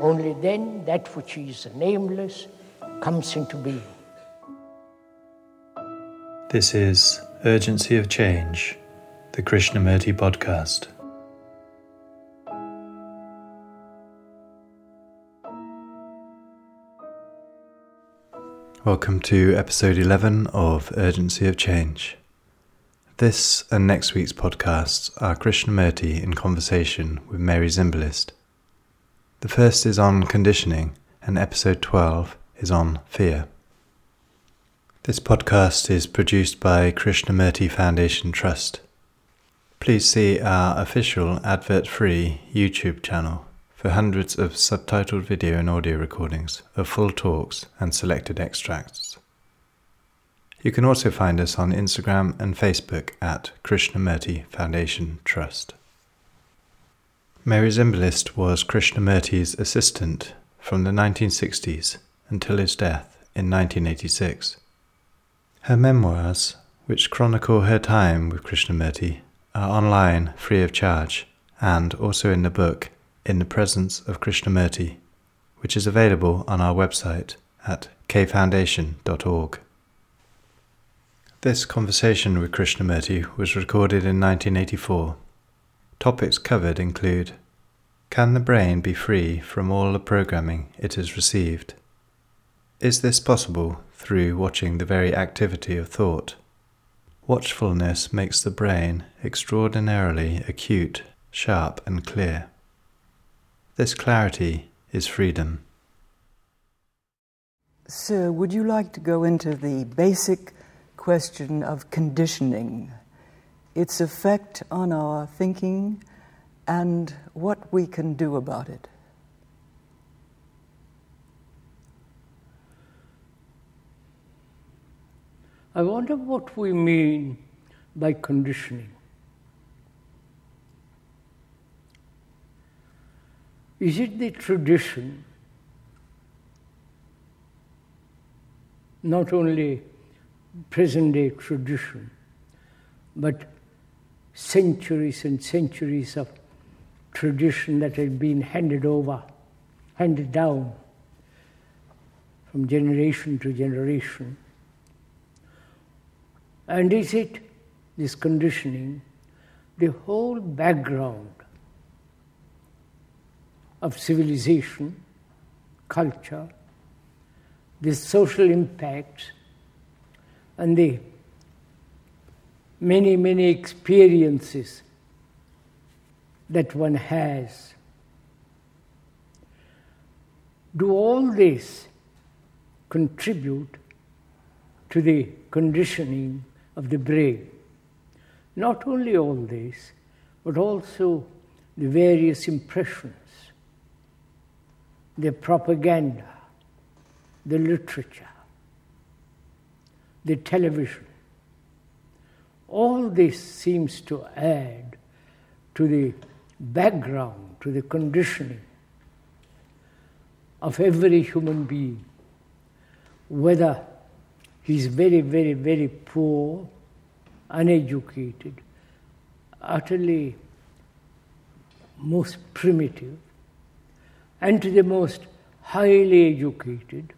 Only then that which is nameless comes into being. This is Urgency of Change, the Krishnamurti podcast. Welcome to episode 11 of Urgency of Change. This and next week's podcasts are Krishnamurti in conversation with Mary Zimbalist. The first is on conditioning, and episode 12 is on fear. This podcast is produced by Krishnamurti Foundation Trust. Please see our official advert free YouTube channel for hundreds of subtitled video and audio recordings of full talks and selected extracts. You can also find us on Instagram and Facebook at Krishnamurti Foundation Trust. Mary Zimbalist was Krishnamurti's assistant from the 1960s until his death in 1986. Her memoirs, which chronicle her time with Krishnamurti, are online free of charge and also in the book in the Presence of Krishnamurti, which is available on our website at kfoundation.org. This conversation with Krishnamurti was recorded in 1984. Topics covered include Can the brain be free from all the programming it has received? Is this possible through watching the very activity of thought? Watchfulness makes the brain extraordinarily acute, sharp, and clear. This clarity is freedom. Sir, would you like to go into the basic question of conditioning, its effect on our thinking, and what we can do about it? I wonder what we mean by conditioning. Is it the tradition, not only present day tradition, but centuries and centuries of tradition that had been handed over, handed down from generation to generation? And is it this conditioning, the whole background of civilization, culture, the social impacts, and the many, many experiences that one has. Do all this contribute to the conditioning of the brain? Not only all this, but also the various impressions the propaganda, the literature, the television. All this seems to add to the background, to the conditioning of every human being, whether he's very, very, very poor, uneducated, utterly most primitive, and to the most highly educated,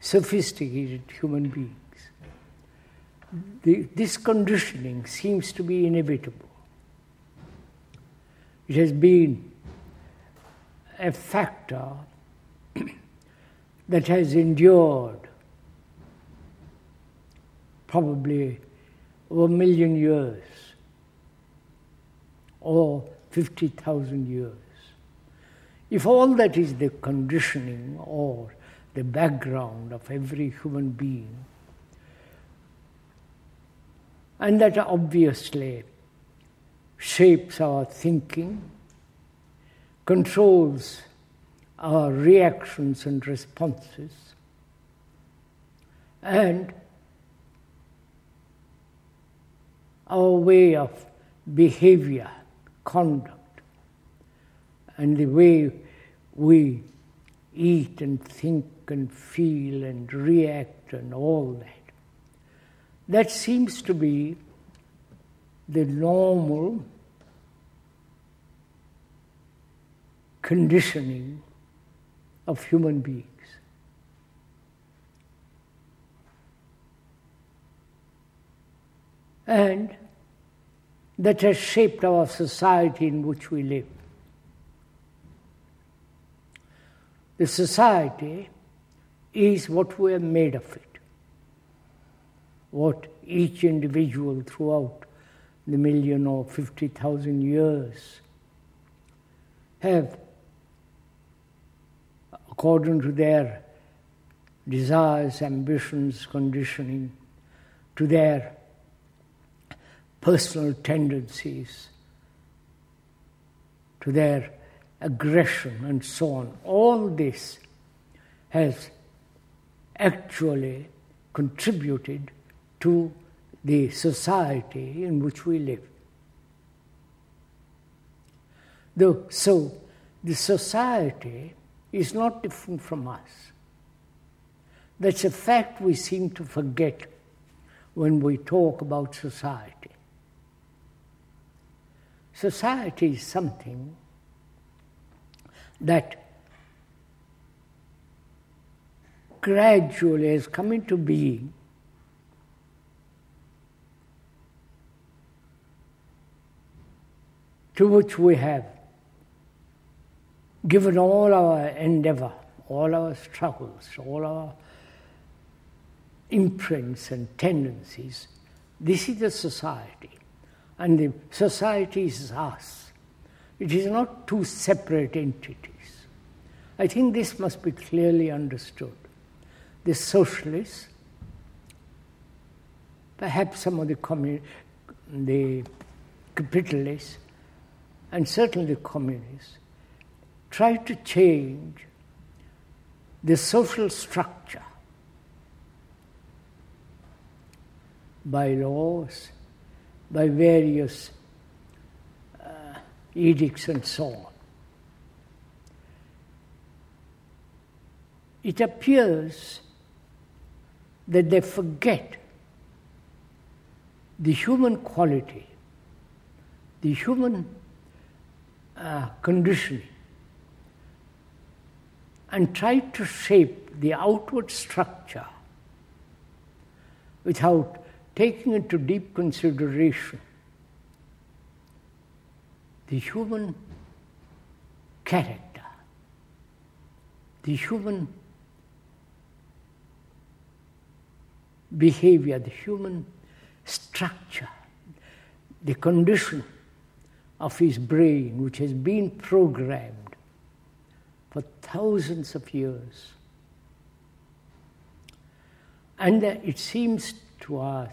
sophisticated human beings. The, this conditioning seems to be inevitable. It has been a factor that has endured probably over a million years or 50,000 years. If all that is the conditioning or the background of every human being, and that obviously shapes our thinking, controls our reactions and responses, and our way of behavior, conduct, and the way we eat and think and feel and react and all that. That seems to be the normal conditioning of human beings. And that has shaped our society in which we live. The society is what we are made of it, what each individual throughout the million or 50,000 years have, according to their desires, ambitions, conditioning, to their personal tendencies, to their aggression, and so on. All this has actually contributed to the society in which we live. So, the society is not different from us. That's a fact we seem to forget when we talk about society. Society is something that gradually has come into being to which we have given all our endeavor, all our struggles, all our imprints and tendencies. This is the society, and the society is us. It is not two separate entities. I think this must be clearly understood. The socialists, perhaps some of the commun- the capitalists, and certainly communists, try to change the social structure by laws, by various uh, edicts, and so on. It appears that they forget the human quality, the human uh, conditioning and try to shape the outward structure without taking into deep consideration the human character, the human behavior, the human structure, the condition of his brain, which has been programmed for thousands of years. And uh, it seems to us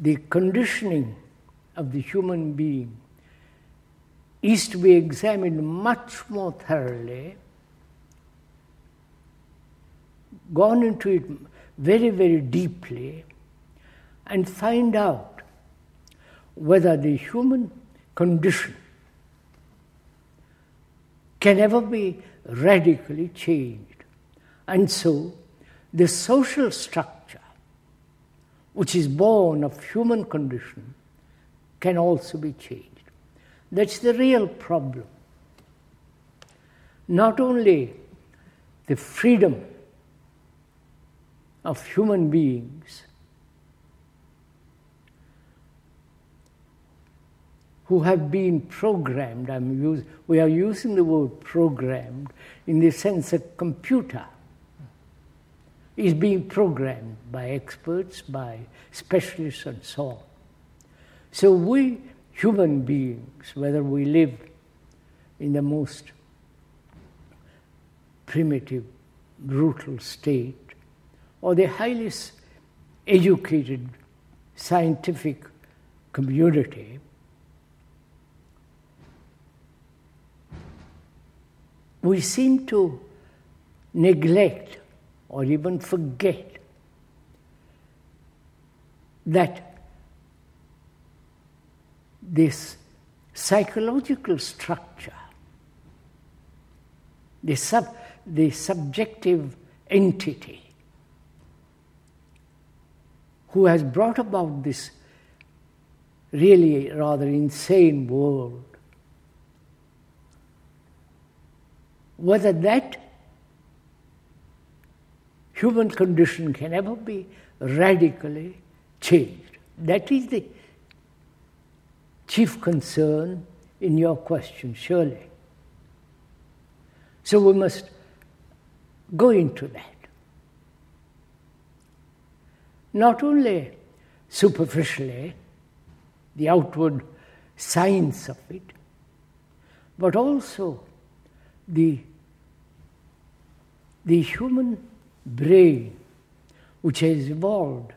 the conditioning of the human being is to be examined much more thoroughly, gone into it very, very deeply, and find out whether the human condition can ever be radically changed. And so, the social structure, which is born of human condition, can also be changed. That's the real problem. Not only the freedom of human beings who have been programmed. I'm use, we are using the word programmed in the sense a computer is being programmed by experts, by specialists, and so on. So we human beings, whether we live in the most primitive, brutal state, or the highly educated scientific community, we seem to neglect or even forget that this psychological structure, the, sub, the subjective entity who has brought about this really rather insane world, whether that human condition can ever be radically changed. That is the chief concern in your question, surely. So we must go into that. Not only superficially, the outward signs of it, but also the, the human brain, which has evolved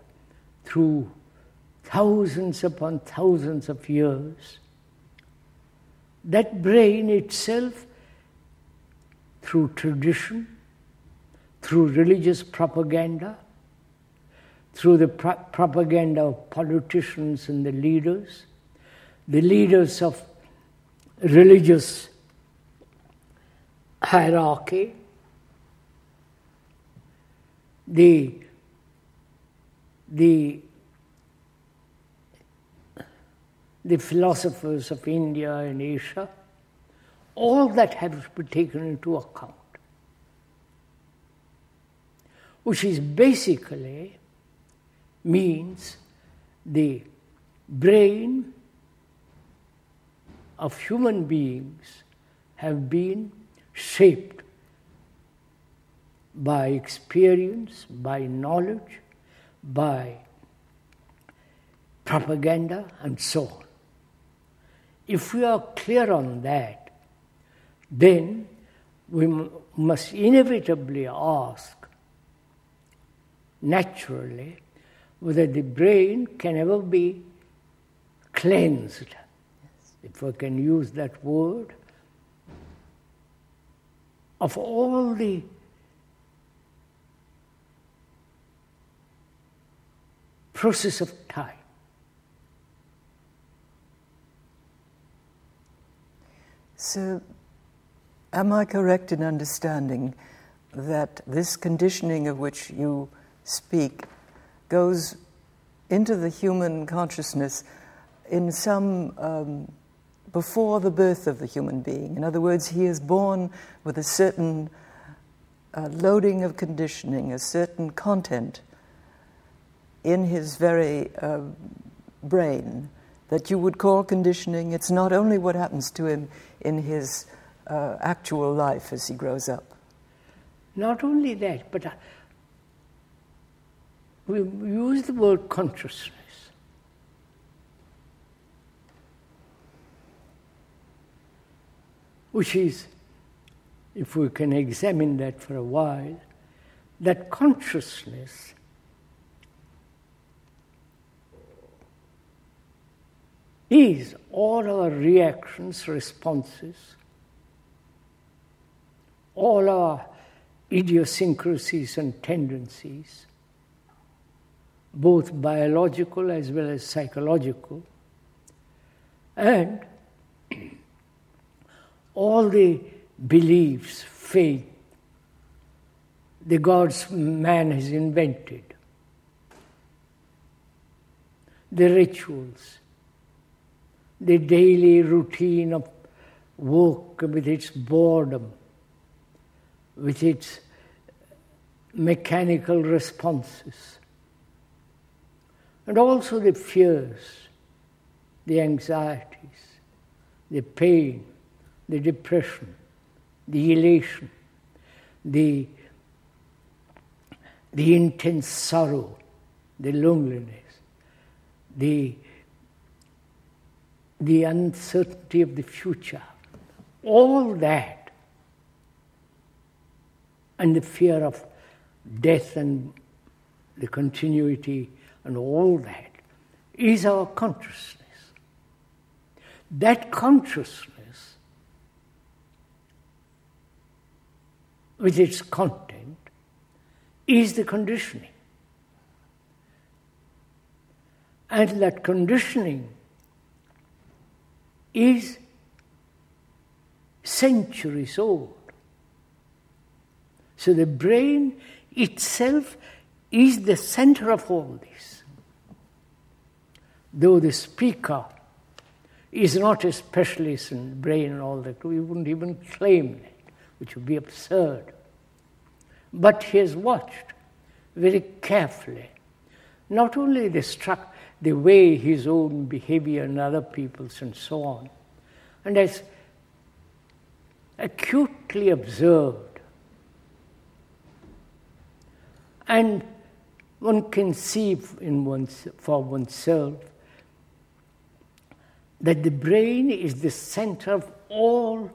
through thousands upon thousands of years, that brain itself, through tradition, through religious propaganda, through the pro- propaganda of politicians and the leaders, the leaders of religious hierarchy, the, the, the philosophers of India and Asia, all that has to be taken into account, which is basically means the brain of human beings have been shaped by experience, by knowledge, by propaganda, and so on. If we are clear on that, then we m- must inevitably ask, naturally, whether the brain can ever be cleansed, yes. if we can use that word, of all the process of time. So, am I correct in understanding that this conditioning of which you speak goes into the human consciousness in some um, before the birth of the human being. In other words, he is born with a certain uh, loading of conditioning, a certain content in his very uh, brain that you would call conditioning. It's not only what happens to him in his uh, actual life as he grows up. Not only that, but uh, we use the word consciousness. Which is, if we can examine that for a while, that consciousness is all our reactions, responses, all our idiosyncrasies and tendencies both biological as well as psychological, and all the beliefs, faith, the gods man has invented, the rituals, the daily routine of work with its boredom, with its mechanical responses and also the fears, the anxieties, the pain, the depression, the elation, the, the intense sorrow, the loneliness, the, the uncertainty of the future, all that, and the fear of death and the continuity and all that is our consciousness. That consciousness with its content is the conditioning. And that conditioning is centuries old. So the brain itself is the center of all this. Though the speaker is not a specialist in brain and all that, we wouldn't even claim it, which would be absurd. But he has watched very carefully not only the struck the way his own behavior and other people's and so on, and as acutely observed. And one can see in one's, for oneself that the brain is the center of all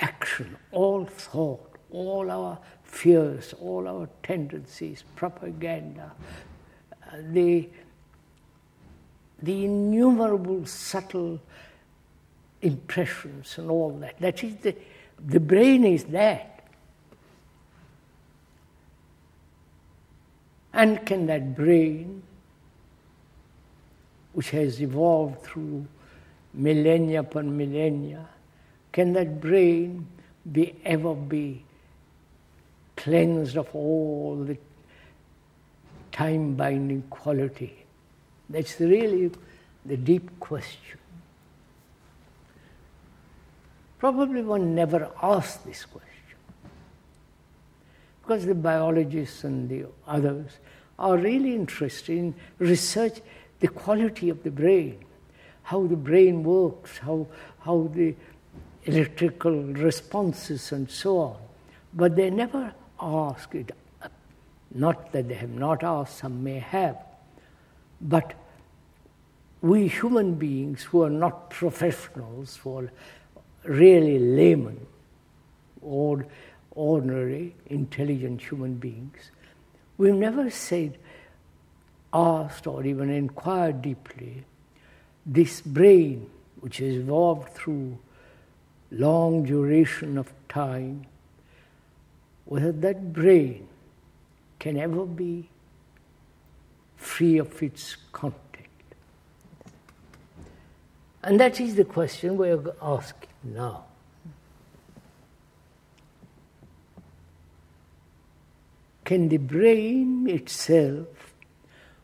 action, all thought, all our fears, all our tendencies, propaganda, the, the innumerable subtle impressions and all that. That is the, the brain is that. And can that brain, which has evolved through millennia upon millennia, can that brain be ever be cleansed of all the time binding quality? That's really the deep question. Probably one never asked this question. Because the biologists and the others are really interested in research the quality of the brain, how the brain works, how, how the electrical responses and so on. But they never ask it. Not that they have not asked, some may have. But we human beings who are not professionals, who are really laymen, or ordinary, intelligent human beings, we've never said, asked, or even inquired deeply this brain, which has evolved through long duration of time, whether that brain can ever be free of its content. And that is the question we're asking now. Can the brain itself,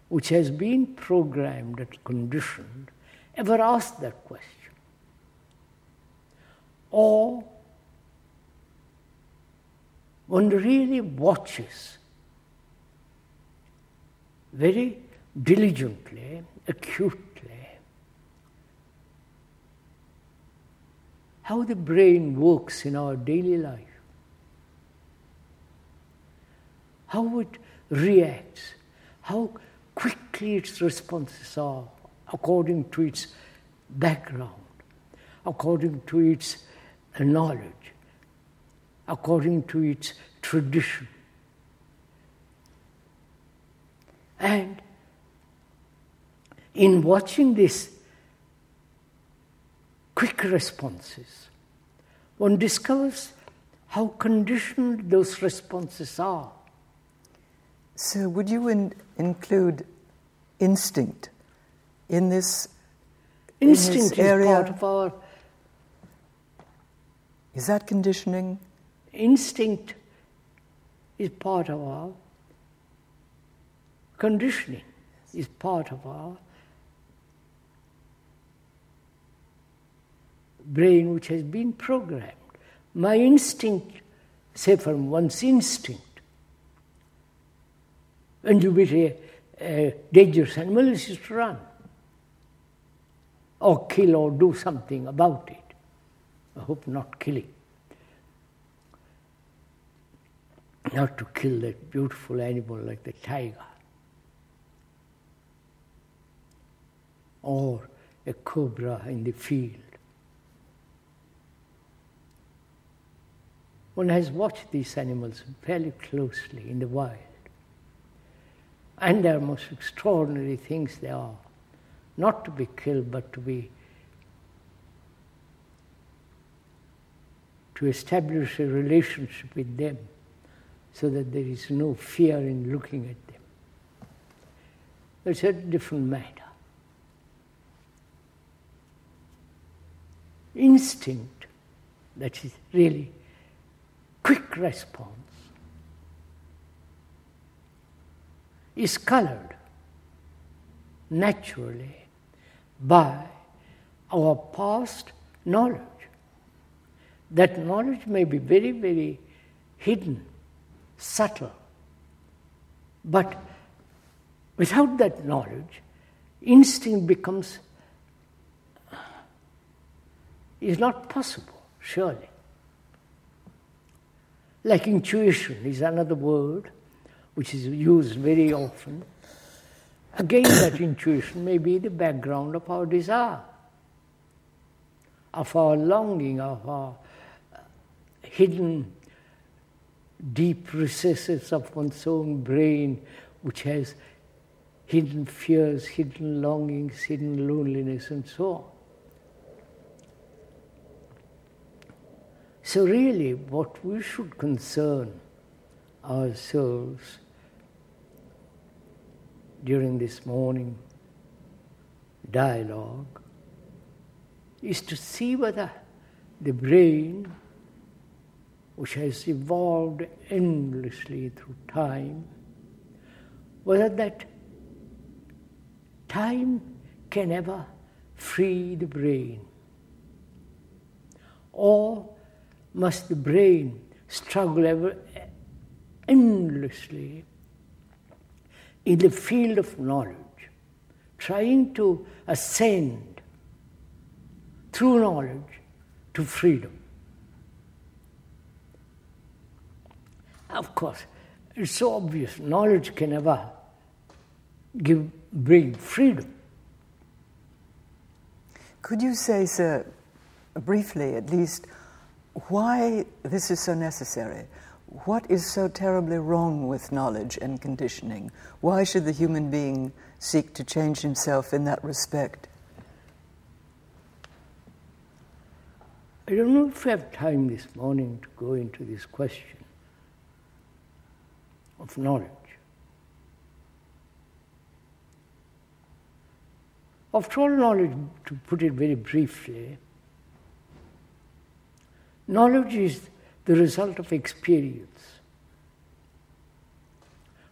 which has been programmed and conditioned, ever ask that question? Or one really watches very diligently, acutely, how the brain works in our daily life, how it reacts, how quickly its responses are according to its background, according to its knowledge, according to its tradition. And in watching this quick responses, one discovers how conditioned those responses are. So, would you in, include instinct in this? Instinct in this is area? part of our Is that conditioning? instinct is part of our conditioning, is part of our brain which has been programmed. My instinct, say from one's instinct, when you meet a, a dangerous animal, is to run or kill or do something about it. I hope not killing. Not to kill that beautiful animal like the tiger or a cobra in the field. One has watched these animals fairly closely in the wild. And they are most extraordinary things they are. Not to be killed, but to be to establish a relationship with them so that there is no fear in looking at them. It's a different matter. Instinct, that is really quick response, is colored naturally by our past knowledge. That knowledge may be very, very hidden, subtle, but without that knowledge, instinct becomes is not possible, surely. Like intuition is another word which is used very often. Again, that intuition may be the background of our desire, of our longing, of our uh, hidden deep recesses of one's own brain, which has hidden fears, hidden longings, hidden loneliness, and so on. So, really, what we should concern ourselves during this morning dialogue is to see whether the brain, which has evolved endlessly through time, whether that time can ever free the brain, or must the brain struggle ever endlessly in the field of knowledge, trying to ascend through knowledge to freedom. Of course, it's so obvious knowledge can never give bring freedom. Could you say, sir, briefly at least, why this is so necessary? what is so terribly wrong with knowledge and conditioning? Why should the human being seek to change himself in that respect? I don't know if we have time this morning to go into this question of knowledge. After all, knowledge, to put it very briefly, knowledge is the result of experience.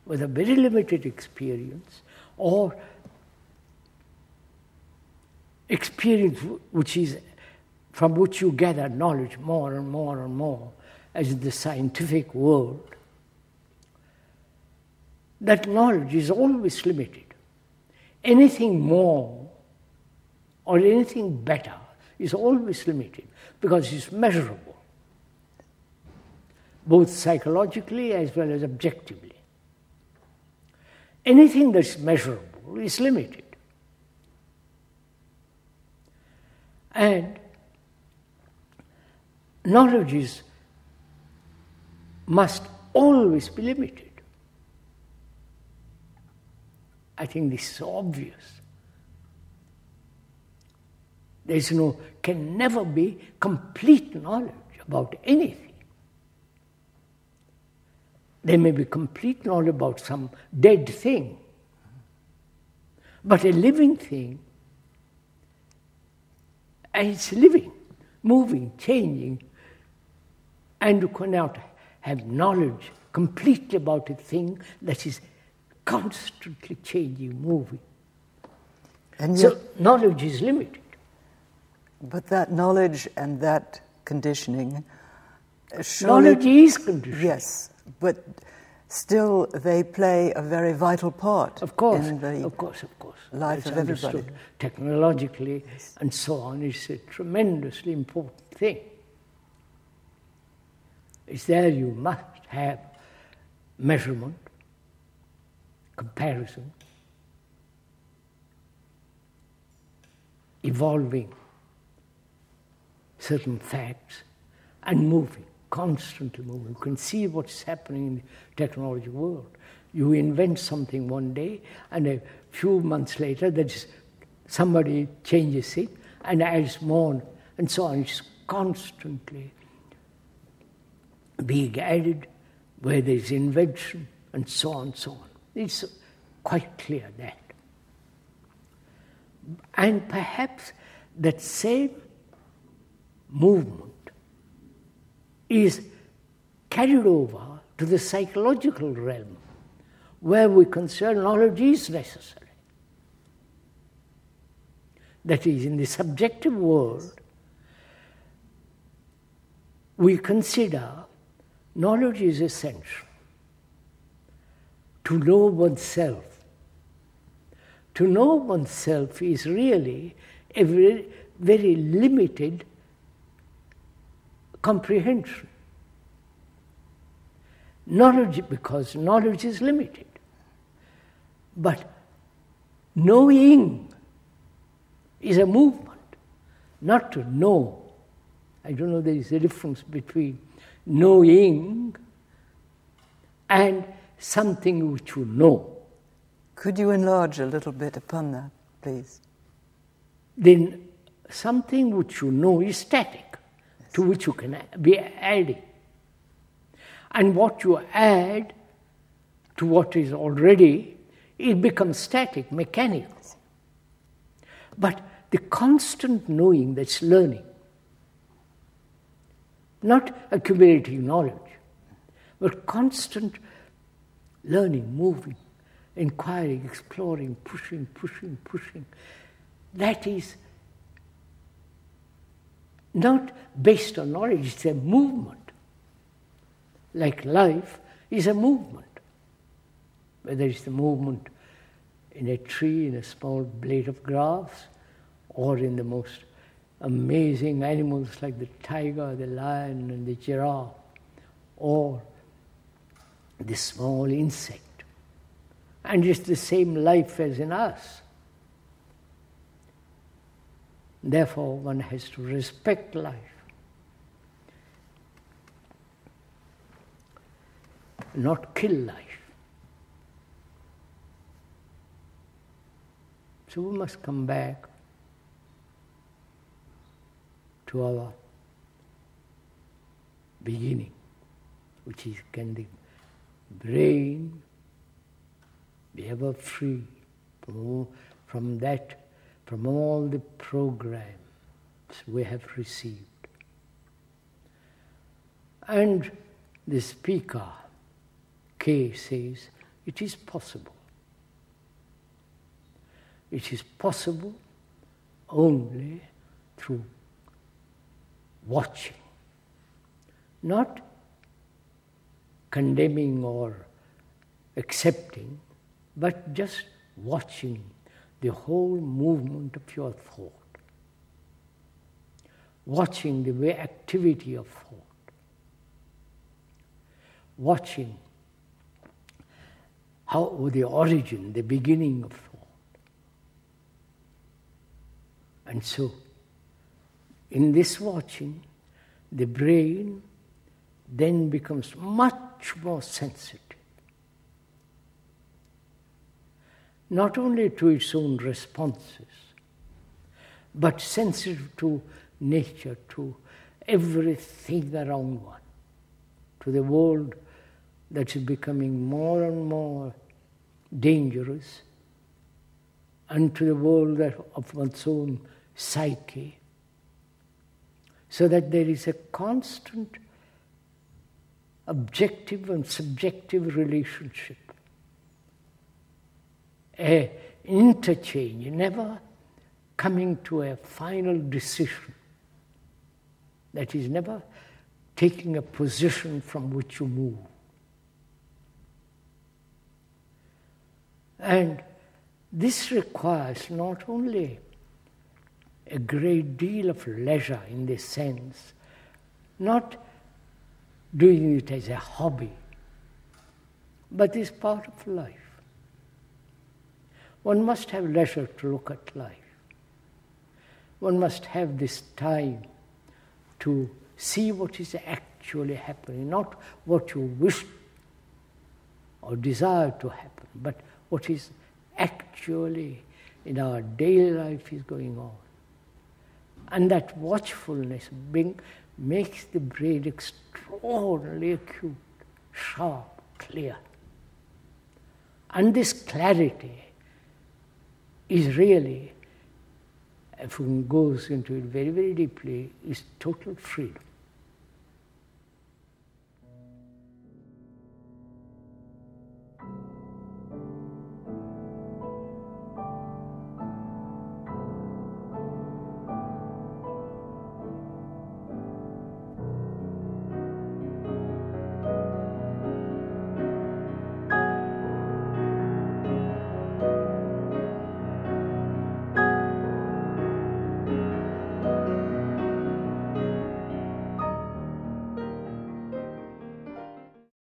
With a very limited experience, or experience which is from which you gather knowledge more and more and more, as in the scientific world, that knowledge is always limited. Anything more or anything better is always limited because it's measurable both psychologically as well as objectively. Anything that's measurable is limited. And knowledge is, must always be limited. I think this is obvious. There is no, can never be complete knowledge about anything. There may be complete knowledge about some dead thing. But a living thing, and it's living, moving, changing, and you cannot have knowledge completely about a thing that is constantly changing, moving. And so knowledge is limited. But that knowledge and that conditioning. Knowledge is conditioning. Yes, but still they play a very vital part of course, in the of course, of course. life of everybody. Technologically yes. and so on is a tremendously important thing. It's there you must have measurement, comparison, evolving certain facts, and moving constantly moving. You can see what's happening in the technology world. You invent something one day, and a few months later, there's somebody changes it and adds more, and so on. It's constantly being added where there is invention and so on and so on. It's quite clear that. And perhaps that same movement is carried over to the psychological realm, where we consider knowledge is necessary. That is, in the subjective world, we consider knowledge is essential to know oneself. To know oneself is really a very, very limited comprehension. Knowledge, because knowledge is limited. But knowing is a movement, not to know. I don't know there is a difference between knowing and something which you know. Could you enlarge a little bit upon that, please? Then something which you know is static. To which you can be adding. And what you add to what is already, it becomes static, mechanical. But the constant knowing that's learning, not accumulating knowledge, but constant learning, moving, inquiring, exploring, pushing, pushing, pushing. That is not based on knowledge, it's a movement. Like life is a movement. Whether it's the movement in a tree, in a small blade of grass, or in the most amazing animals like the tiger, the lion, and the giraffe, or the small insect. And it's the same life as in us. Therefore, one has to respect life. Not kill life. So we must come back to our beginning, which is can the brain be ever free from, that, from all the programs we have received. And the speaker, K, says, it is possible. It is possible only through watching, not condemning or accepting, but just watching the whole movement of your thought, watching the way activity of thought, watching how the origin, the beginning of thought. And so, in this watching, the brain then becomes much more sensitive. Not only to its own responses, but sensitive to nature, to everything around one, to the world that is becoming more and more dangerous, and to the world of one's own psyche, so that there is a constant objective and subjective relationship, a interchange, never coming to a final decision. That is never taking a position from which you move. And this requires not only a great deal of leisure in this sense, not doing it as a hobby, but is part of life. One must have leisure to look at life. One must have this time to see what is actually happening, not what you wish or desire to happen, but what is actually in our daily life is going on. And that watchfulness bring, makes the brain extraordinarily acute, sharp, clear. And this clarity is really, if one goes into it very, very deeply, is total freedom.